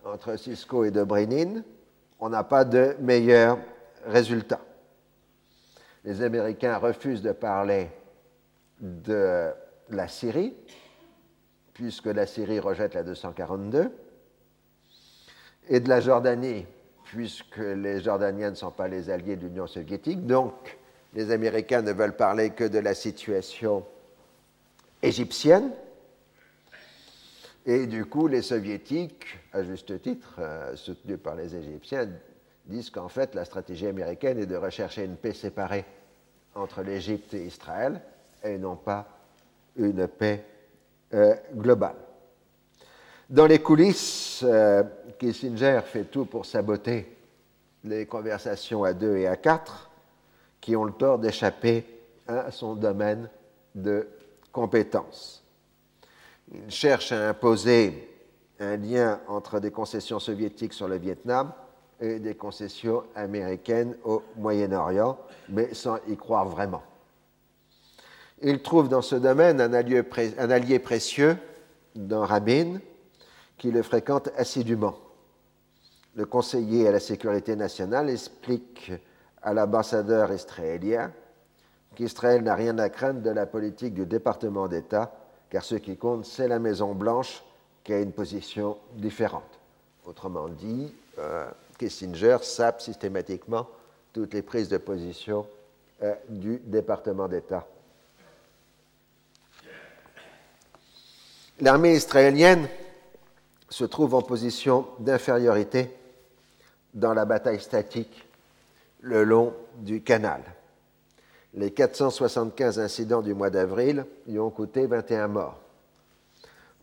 entre Cisco et Dobrynin, on n'a pas de meilleurs résultats les Américains refusent de parler de la Syrie, puisque la Syrie rejette la 242, et de la Jordanie, puisque les Jordaniens ne sont pas les alliés de l'Union soviétique. Donc, les Américains ne veulent parler que de la situation égyptienne. Et du coup, les Soviétiques, à juste titre, euh, soutenus par les Égyptiens, disent qu'en fait, la stratégie américaine est de rechercher une paix séparée entre l'Égypte et Israël, et non pas une paix euh, globale. Dans les coulisses, euh, Kissinger fait tout pour saboter les conversations à deux et à quatre, qui ont le tort d'échapper à son domaine de compétence. Il cherche à imposer un lien entre des concessions soviétiques sur le Vietnam et des concessions américaines au Moyen-Orient, mais sans y croire vraiment. Il trouve dans ce domaine un allié, précieux dans Rabin, qui le fréquente assidûment. Le conseiller à la sécurité nationale explique à l'ambassadeur israélien qu'Israël n'a rien à craindre de la politique du département d'État, car ce qui compte, c'est la Maison-Blanche qui a une position différente. Autrement dit, euh, Kissinger sape systématiquement toutes les prises de position euh, du département d'État. L'armée israélienne se trouve en position d'infériorité dans la bataille statique le long du canal. Les 475 incidents du mois d'avril y ont coûté 21 morts.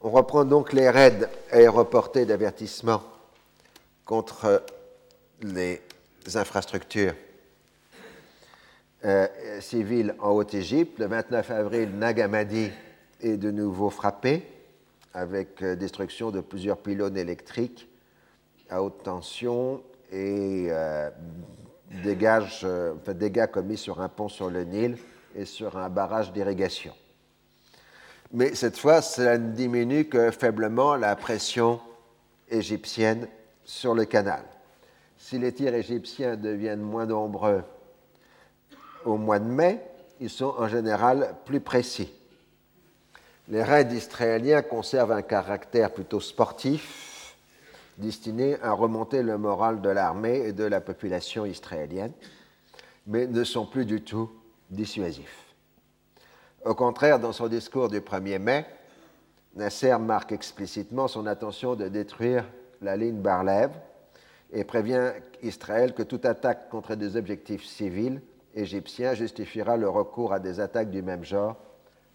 On reprend donc les raids aéroportés d'avertissement contre les infrastructures euh, civiles en Haute-Égypte. Le 29 avril, Nagamadi est de nouveau frappé avec euh, destruction de plusieurs pylônes électriques à haute tension et euh, dégâts commis sur un pont sur le Nil et sur un barrage d'irrigation. Mais cette fois, cela ne diminue que faiblement la pression égyptienne sur le canal si les tirs égyptiens deviennent moins nombreux au mois de mai, ils sont en général plus précis. Les raids israéliens conservent un caractère plutôt sportif, destiné à remonter le moral de l'armée et de la population israélienne, mais ne sont plus du tout dissuasifs. Au contraire, dans son discours du 1er mai, Nasser marque explicitement son intention de détruire la ligne Barlev, et prévient Israël que toute attaque contre des objectifs civils égyptien justifiera le recours à des attaques du même genre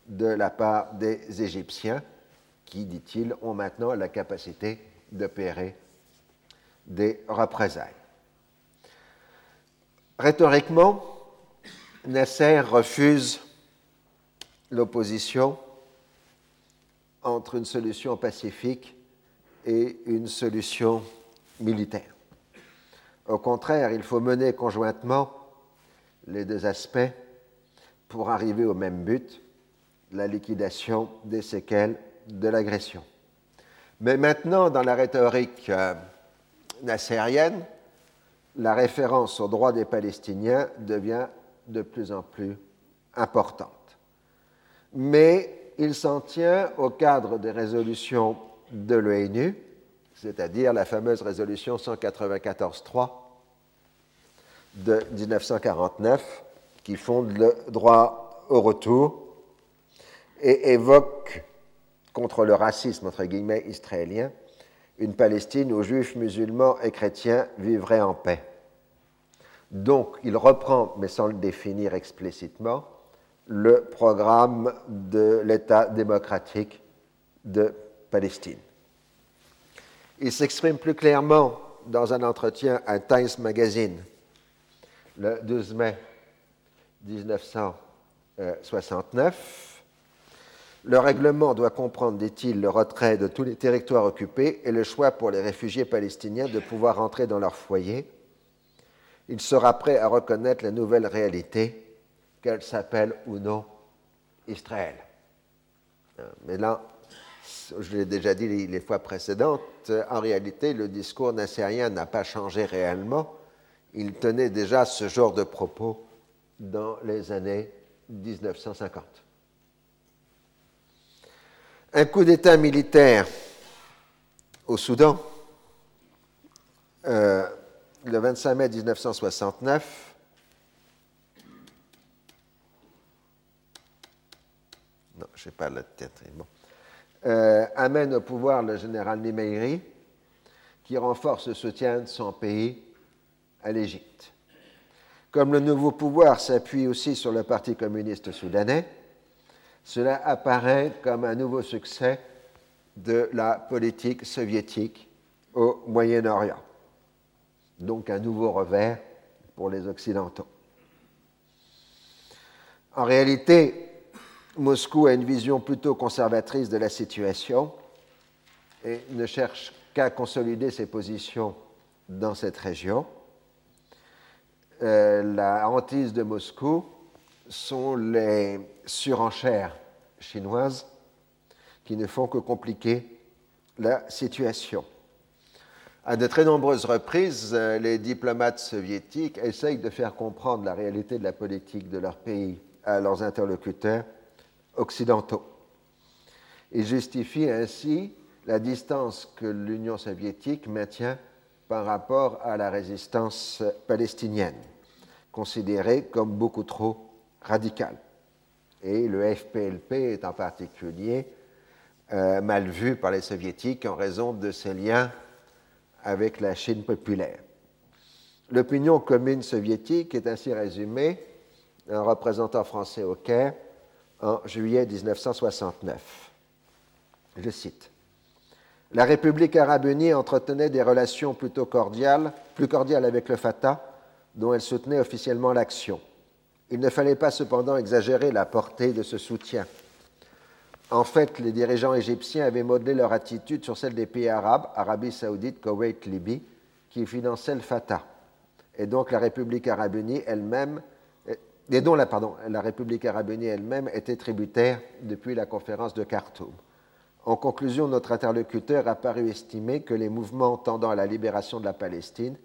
de la part des Égyptiens, qui, dit-il, ont maintenant la capacité d'opérer des représailles. Rhétoriquement, Nasser refuse l'opposition entre une solution pacifique et une solution militaire. Au contraire, il faut mener conjointement les deux aspects pour arriver au même but, la liquidation des séquelles de l'agression. Mais maintenant, dans la rhétorique euh, nassérienne, la référence aux droits des Palestiniens devient de plus en plus importante. Mais il s'en tient au cadre des résolutions de l'ONU, c'est-à-dire la fameuse résolution 194.3 de 1949, qui fonde le droit au retour et évoque contre le racisme, entre guillemets, israélien, une Palestine où juifs, musulmans et chrétiens vivraient en paix. Donc, il reprend, mais sans le définir explicitement, le programme de l'État démocratique de Palestine. Il s'exprime plus clairement dans un entretien à Times Magazine le 12 mai 1969. Le règlement doit comprendre, dit-il, le retrait de tous les territoires occupés et le choix pour les réfugiés palestiniens de pouvoir rentrer dans leur foyer. Il sera prêt à reconnaître la nouvelle réalité qu'elle s'appelle ou non Israël. Mais là, je l'ai déjà dit les fois précédentes, en réalité, le discours nassérien n'a pas changé réellement. Il tenait déjà ce genre de propos dans les années 1950. Un coup d'État militaire au Soudan, euh, le 25 mai 1969, non, je sais pas la tête, bon. Euh, amène au pouvoir le général Nimeiri, qui renforce le soutien de son pays à l'Égypte. Comme le nouveau pouvoir s'appuie aussi sur le Parti communiste soudanais, cela apparaît comme un nouveau succès de la politique soviétique au Moyen-Orient. Donc un nouveau revers pour les Occidentaux. En réalité, Moscou a une vision plutôt conservatrice de la situation et ne cherche qu'à consolider ses positions dans cette région. Euh, la hantise de Moscou sont les surenchères chinoises qui ne font que compliquer la situation. À de très nombreuses reprises, euh, les diplomates soviétiques essayent de faire comprendre la réalité de la politique de leur pays à leurs interlocuteurs occidentaux. Ils justifient ainsi la distance que l'Union soviétique maintient par rapport à la résistance palestinienne, considérée comme beaucoup trop radicale. Et le FPLP est en particulier euh, mal vu par les soviétiques en raison de ses liens avec la Chine populaire. L'opinion commune soviétique est ainsi résumée un représentant français au Caire en juillet 1969. Je cite. La République arabe unie entretenait des relations plutôt cordiales, plus cordiales avec le Fatah, dont elle soutenait officiellement l'action. Il ne fallait pas cependant exagérer la portée de ce soutien. En fait, les dirigeants égyptiens avaient modelé leur attitude sur celle des pays arabes, Arabie saoudite, Koweït, Libye, qui finançaient le Fatah. Et donc la République arabe unie elle-même et dont la, pardon, la République arabe unie elle-même était tributaire depuis la conférence de Khartoum. En conclusion, notre interlocuteur a paru estimer que les mouvements tendant à la libération de la Palestine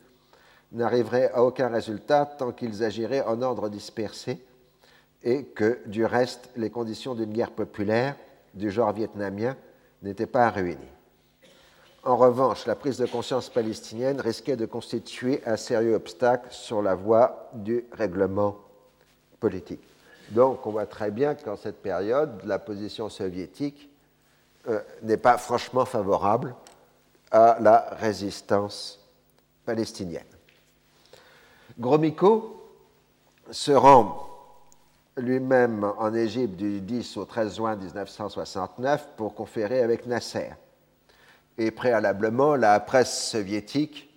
n'arriveraient à aucun résultat tant qu'ils agiraient en ordre dispersé et que, du reste, les conditions d'une guerre populaire du genre vietnamien n'étaient pas réunies. En revanche, la prise de conscience palestinienne risquait de constituer un sérieux obstacle sur la voie du règlement Donc on voit très bien qu'en cette période, la position soviétique euh, n'est pas franchement favorable à la résistance palestinienne. Gromyko se rend lui-même en Égypte du 10 au 13 juin 1969 pour conférer avec Nasser. Et préalablement, la presse soviétique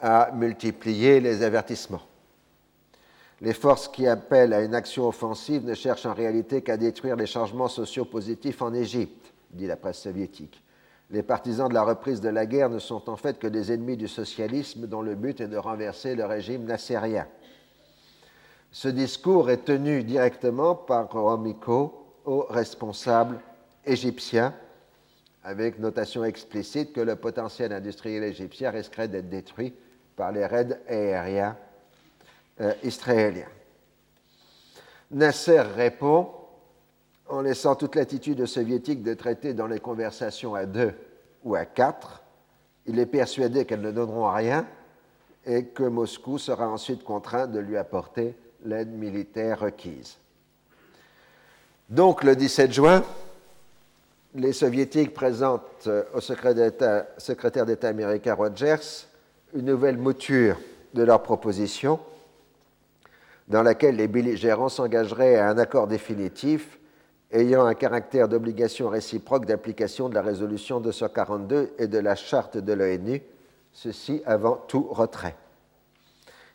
a multiplié les avertissements. Les forces qui appellent à une action offensive ne cherchent en réalité qu'à détruire les changements sociaux positifs en Égypte, dit la presse soviétique. Les partisans de la reprise de la guerre ne sont en fait que des ennemis du socialisme dont le but est de renverser le régime nassérien. Ce discours est tenu directement par Romiko aux responsables égyptiens, avec notation explicite que le potentiel industriel égyptien risquerait d'être détruit par les raids aériens euh, israéliens. Nasser répond en laissant toute l'attitude soviétique de traiter dans les conversations à deux ou à quatre. Il est persuadé qu'elles ne donneront rien et que Moscou sera ensuite contraint de lui apporter l'aide militaire requise. Donc, le 17 juin, les Soviétiques présentent au secrétaire d'État américain Rogers une nouvelle mouture de leur proposition dans laquelle les belligérants s'engageraient à un accord définitif ayant un caractère d'obligation réciproque d'application de la résolution 242 et de la charte de l'ONU, ceci avant tout retrait.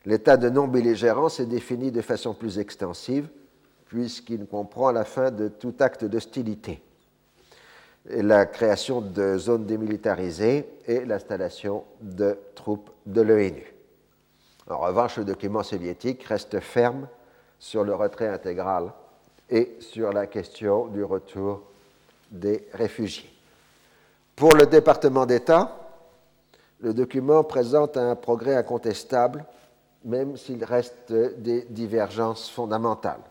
L'état de non-belligérance est défini de façon plus extensive, puisqu'il comprend la fin de tout acte d'hostilité, la création de zones démilitarisées et l'installation de troupes de l'ONU. En revanche, le document soviétique reste ferme sur le retrait intégral et sur la question du retour des réfugiés. Pour le département d'État, le document présente un progrès incontestable même s'il reste des divergences fondamentales.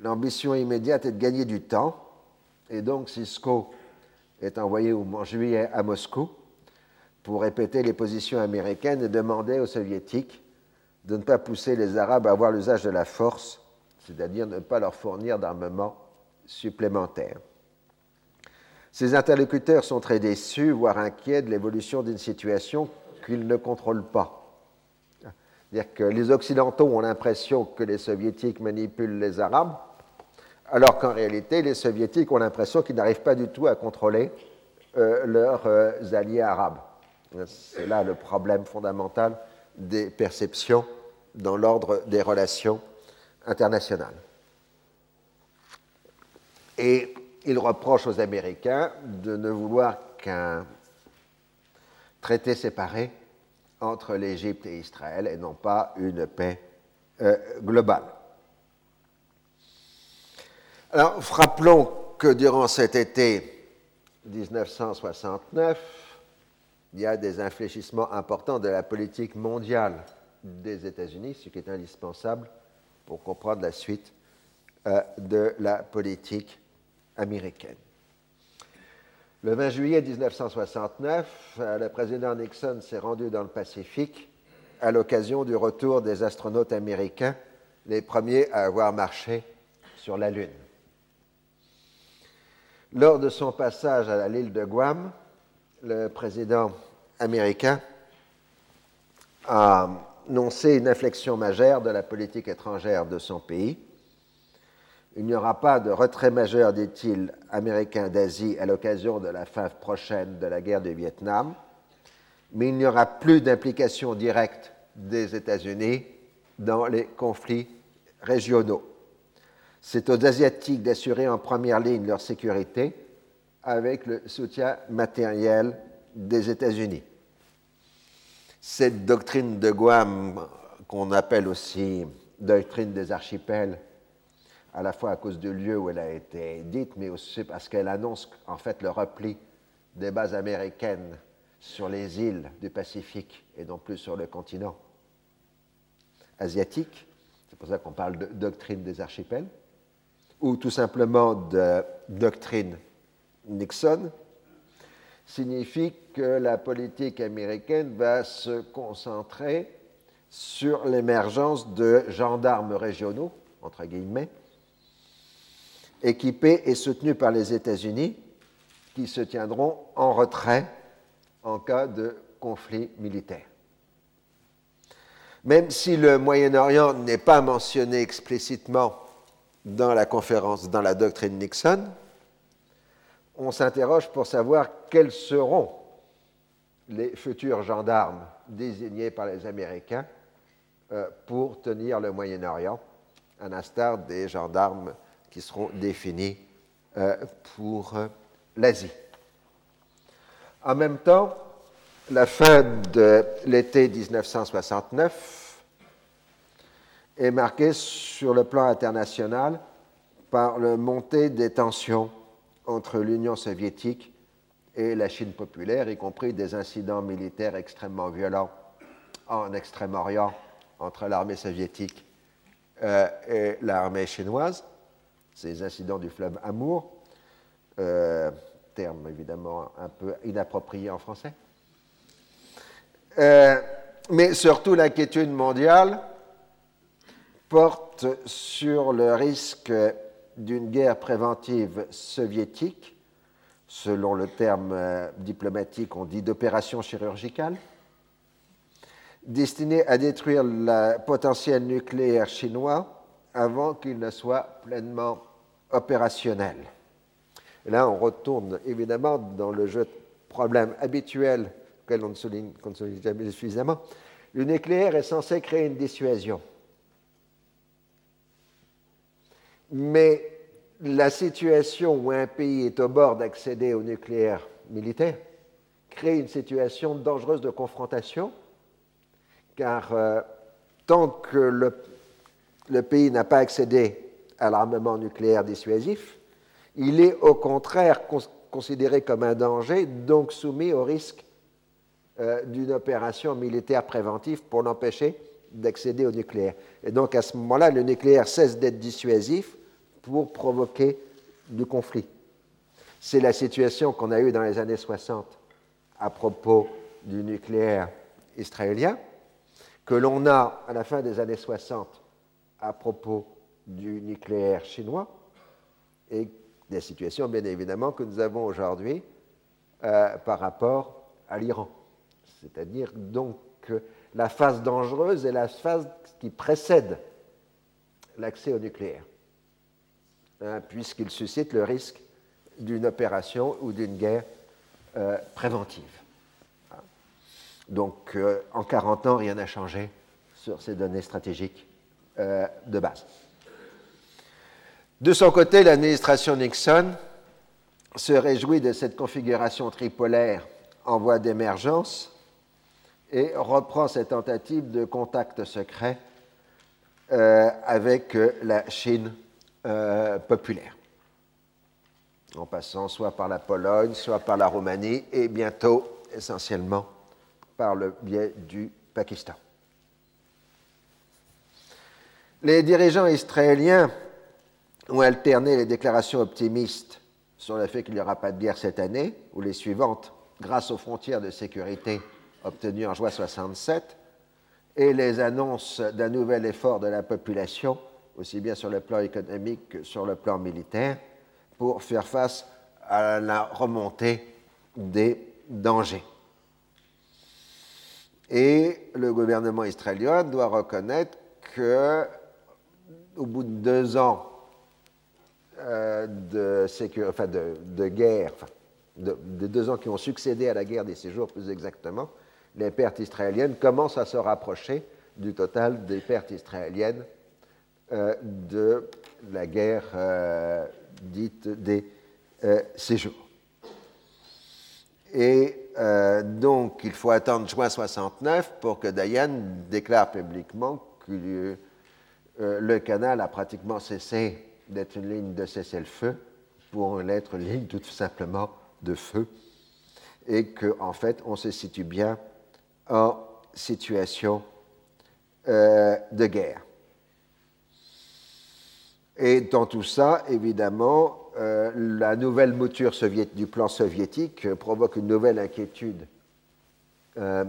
L'ambition immédiate est de gagner du temps, et donc Cisco est envoyé en juillet à Moscou pour répéter les positions américaines et demander aux soviétiques de ne pas pousser les Arabes à avoir l'usage de la force, c'est-à-dire ne pas leur fournir d'armement supplémentaire. Ces interlocuteurs sont très déçus, voire inquiets de l'évolution d'une situation qu'ils ne contrôlent pas. C'est-à-dire que les Occidentaux ont l'impression que les Soviétiques manipulent les Arabes, alors qu'en réalité, les Soviétiques ont l'impression qu'ils n'arrivent pas du tout à contrôler euh, leurs euh, alliés arabes. C'est là le problème fondamental des perceptions dans l'ordre des relations internationales. Et il reproche aux Américains de ne vouloir qu'un traité séparé entre l'Égypte et Israël et non pas une paix euh, globale. Alors, rappelons que durant cet été 1969, il y a des infléchissements importants de la politique mondiale des États-Unis, ce qui est indispensable pour comprendre la suite euh, de la politique américaine. Le 20 juillet 1969, euh, le président Nixon s'est rendu dans le Pacifique à l'occasion du retour des astronautes américains, les premiers à avoir marché sur la Lune. Lors de son passage à l'île de Guam, le président américain a annoncé une inflexion majeure de la politique étrangère de son pays il n'y aura pas de retrait majeur, dit-il, américain d'Asie à l'occasion de la fin prochaine de la guerre du Vietnam, mais il n'y aura plus d'implication directe des États-Unis dans les conflits régionaux. C'est aux Asiatiques d'assurer en première ligne leur sécurité avec le soutien matériel des États-Unis. Cette doctrine de Guam, qu'on appelle aussi doctrine des archipels, à la fois à cause du lieu où elle a été dite, mais aussi parce qu'elle annonce en fait le repli des bases américaines sur les îles du Pacifique et non plus sur le continent asiatique. C'est pour ça qu'on parle de doctrine des archipels, ou tout simplement de doctrine Nixon, signifie que la politique américaine va se concentrer sur l'émergence de gendarmes régionaux, entre guillemets, équipés et soutenus par les États-Unis, qui se tiendront en retrait en cas de conflit militaire. Même si le Moyen-Orient n'est pas mentionné explicitement dans la conférence, dans la doctrine Nixon, on s'interroge pour savoir quels seront les futurs gendarmes désignés par les Américains euh, pour tenir le Moyen-Orient, à l'instar des gendarmes qui seront définis euh, pour euh, l'Asie. En même temps, la fin de l'été 1969 est marquée sur le plan international par la montée des tensions entre l'Union soviétique et la Chine populaire, y compris des incidents militaires extrêmement violents en Extrême-Orient entre l'armée soviétique euh, et l'armée chinoise, ces incidents du fleuve Amour, euh, terme évidemment un peu inapproprié en français. Euh, mais surtout l'inquiétude mondiale porte sur le risque d'une guerre préventive soviétique, selon le terme euh, diplomatique, on dit d'opération chirurgicale, destinée à détruire le potentiel nucléaire chinois avant qu'il ne soit pleinement opérationnel. Là, on retourne évidemment dans le jeu de problèmes habituel ne souligne, ne souligne jamais suffisamment. Le nucléaire est censé créer une dissuasion. Mais la situation où un pays est au bord d'accéder au nucléaire militaire crée une situation dangereuse de confrontation, car euh, tant que le, pays n'a pas accédé à l'armement nucléaire dissuasif, il est au contraire considéré comme un danger, donc soumis au risque euh, d'une opération militaire préventive pour l'empêcher d'accéder au nucléaire. Et donc à ce moment-là, le nucléaire cesse d'être dissuasif pour provoquer du conflit. C'est la situation qu'on a eue dans les années 60 à propos du nucléaire israélien, que l'on a à la fin des années 60 à propos du nucléaire chinois, et des situations, bien évidemment, que nous avons aujourd'hui euh, par rapport à l'Iran. C'est-à-dire donc la phase dangereuse est la phase qui précède l'accès au nucléaire. Hein, puisqu'il suscite le risque d'une opération ou d'une guerre euh, préventive. Donc, euh, en 40 ans, rien n'a changé sur ces données stratégiques euh, de base. De son côté, l'administration Nixon se réjouit de cette configuration tripolaire en voie d'émergence et reprend cette tentative de contact secret avec la Chine euh, populaire, en passant soit par la Pologne, soit par la Roumanie, et bientôt essentiellement par le biais du Pakistan. Les dirigeants israéliens ont alterné les déclarations optimistes sur le fait qu'il n'y aura pas de guerre cette année, ou les suivantes, grâce aux frontières de sécurité obtenues en juin 67, et les annonces d'un nouvel effort de la population aussi bien sur le plan économique que sur le plan militaire, pour faire face à la remontée des dangers. Et le gouvernement israélien doit reconnaître que, au bout de deux ans euh, de, guerre, de, de, deux ans qui ont succédé à la guerre des séjours plus exactement, les pertes israéliennes commencent à se rapprocher du total des pertes israéliennes de la guerre euh, dite des euh, séjours. Et donc, il faut attendre juin 69 pour que Dayan déclare publiquement que le canal a pratiquement cessé d'être une ligne de cessez-le-feu pour l'être une ligne tout simplement de feu et qu'en en fait, on se situe bien en situation de guerre. Et dans tout ça, évidemment, euh, la nouvelle mouture du plan soviétique euh, provoque une nouvelle inquiétude euh,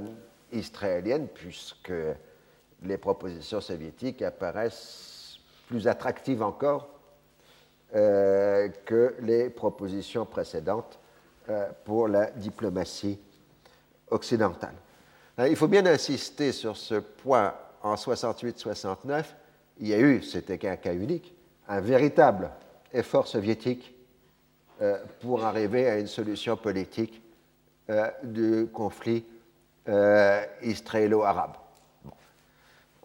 israélienne, puisque les propositions soviétiques apparaissent plus attractives encore que les propositions précédentes pour la diplomatie occidentale. il faut bien insister sur ce point en 68-69, il y a eu, c'était qu'un cas unique, un véritable effort soviétique euh, pour arriver à une solution politique euh, du conflit euh, israélo-arabe.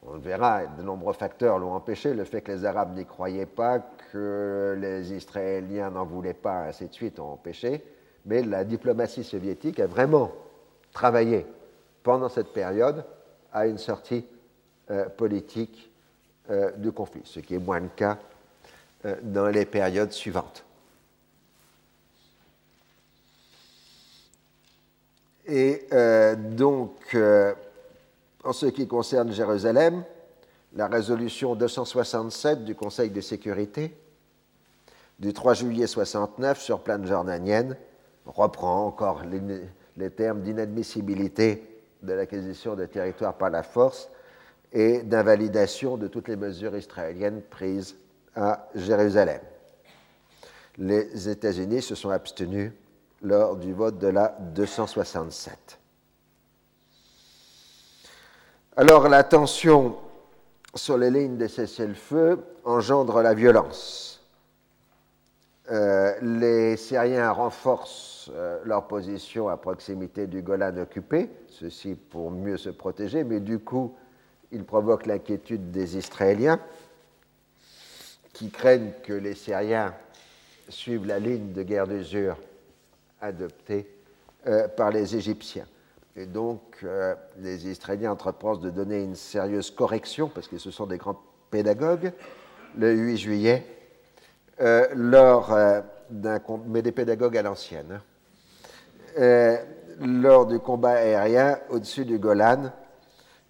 On le verra, de nombreux facteurs l'ont empêché, le fait que les Arabes n'y croyaient pas, que les Israéliens n'en voulaient pas, ainsi de suite, ont empêché, mais la diplomatie soviétique a vraiment travaillé pendant cette période à une sortie politique du conflit, ce qui est moins le cas dans les périodes suivantes. Et euh, donc, euh, en ce qui concerne Jérusalem, la résolution 267 du Conseil de sécurité du 3 juillet 69 sur plane jordanienne reprend encore les, termes d'inadmissibilité de l'acquisition de territoires par la force et d'invalidation de toutes les mesures israéliennes prises à Jérusalem. Les États-Unis se sont abstenus lors du vote de la 267. Alors la tension sur les lignes de cessez-le-feu engendre la violence. Euh, les Syriens renforcent euh, leur position à proximité du Golan occupé, ceci pour mieux se protéger, mais du coup, ils provoquent l'inquiétude des Israéliens qui craignent que les Syriens suivent la ligne de guerre d'usure adoptée euh, par les Égyptiens. Et donc, euh, les Israéliens entreprennent de donner une sérieuse correction, parce que ce sont des grands pédagogues, le 8 juillet, euh, lors mais des pédagogues à l'ancienne, hein. lors du combat aérien au-dessus du Golan,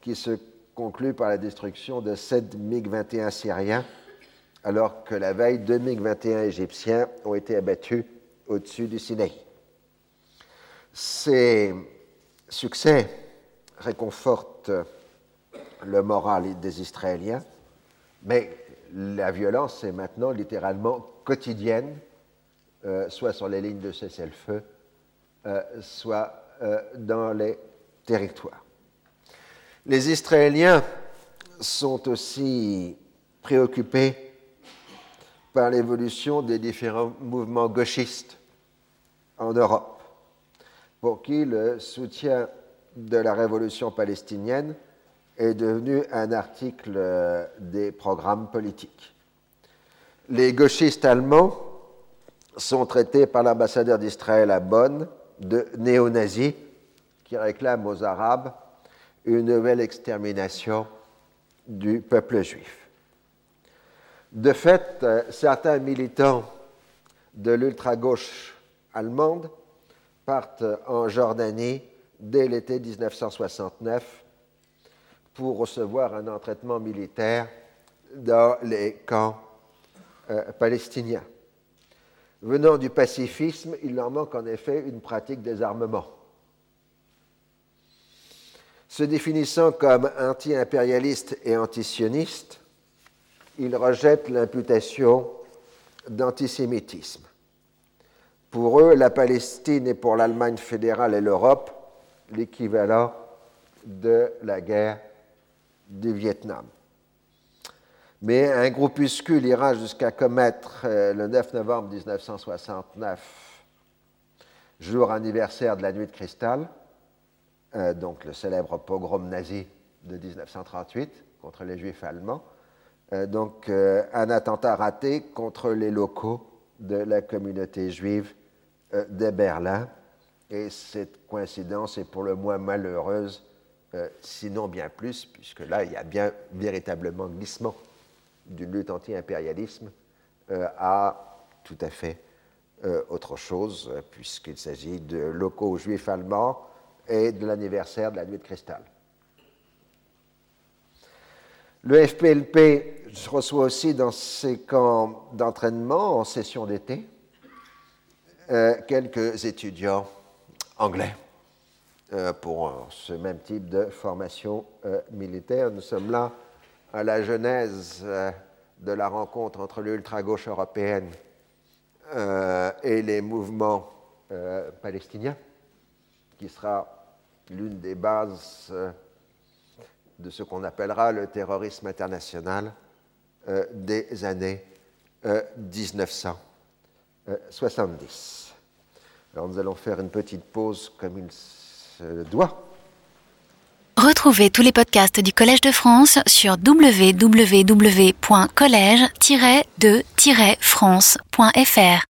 qui se conclut par la destruction de 7 MiG-21 syriens, alors que la veille, deux MiG-21 égyptiens ont été abattus au-dessus du Sinaï. Ces succès réconfortent le moral des Israéliens, mais la violence est maintenant littéralement quotidienne, euh, soit sur les lignes de cessez-le-feu, euh, soit euh, dans les territoires. Les Israéliens sont aussi préoccupés par l'évolution des différents mouvements gauchistes en Europe pour qui le soutien de la révolution palestinienne est devenu un article euh, des programmes politiques. Les gauchistes allemands sont traités par l'ambassadeur d'Israël à Bonn de néo-nazis qui réclament aux Arabes une nouvelle extermination du peuple juif. De fait, euh, certains militants de l'ultra-gauche allemande partent en Jordanie dès l'été 1969 pour recevoir un entraînement militaire dans les camps euh, palestiniens. Venant du pacifisme, il leur manque en effet une pratique des armements. Se définissant comme anti-impérialiste et antisioniste, ils rejettent l'imputation d'antisémitisme. Pour eux, la Palestine est pour l'Allemagne fédérale et l'Europe l'équivalent de la guerre du Vietnam. Mais un groupuscule ira jusqu'à commettre euh, le 9 novembre 1969, jour anniversaire de la nuit de cristal, euh, donc le célèbre pogrom nazi de 1938 contre les juifs allemands, donc un attentat raté contre les locaux de la communauté juive euh, de Berlin. Et cette coïncidence est pour le moins malheureuse, euh, sinon bien plus, puisque là, il y a bien véritablement glissement d'une lutte anti-impérialisme euh, à tout à fait autre chose, puisqu'il s'agit de locaux juifs allemands et de l'anniversaire de la nuit de cristal. Le FPLP reçoit aussi dans ses camps d'entraînement en session d'été euh, quelques étudiants anglais euh, pour euh, ce même type de formation militaire. Nous sommes là à la genèse de la rencontre entre l'ultra-gauche européenne et les mouvements palestiniens, qui sera l'une des bases de ce qu'on appellera le terrorisme international euh, des années 1970. Alors nous allons faire une petite pause comme il se doit. Retrouvez tous les podcasts du Collège de France sur www.collège-de-france.fr.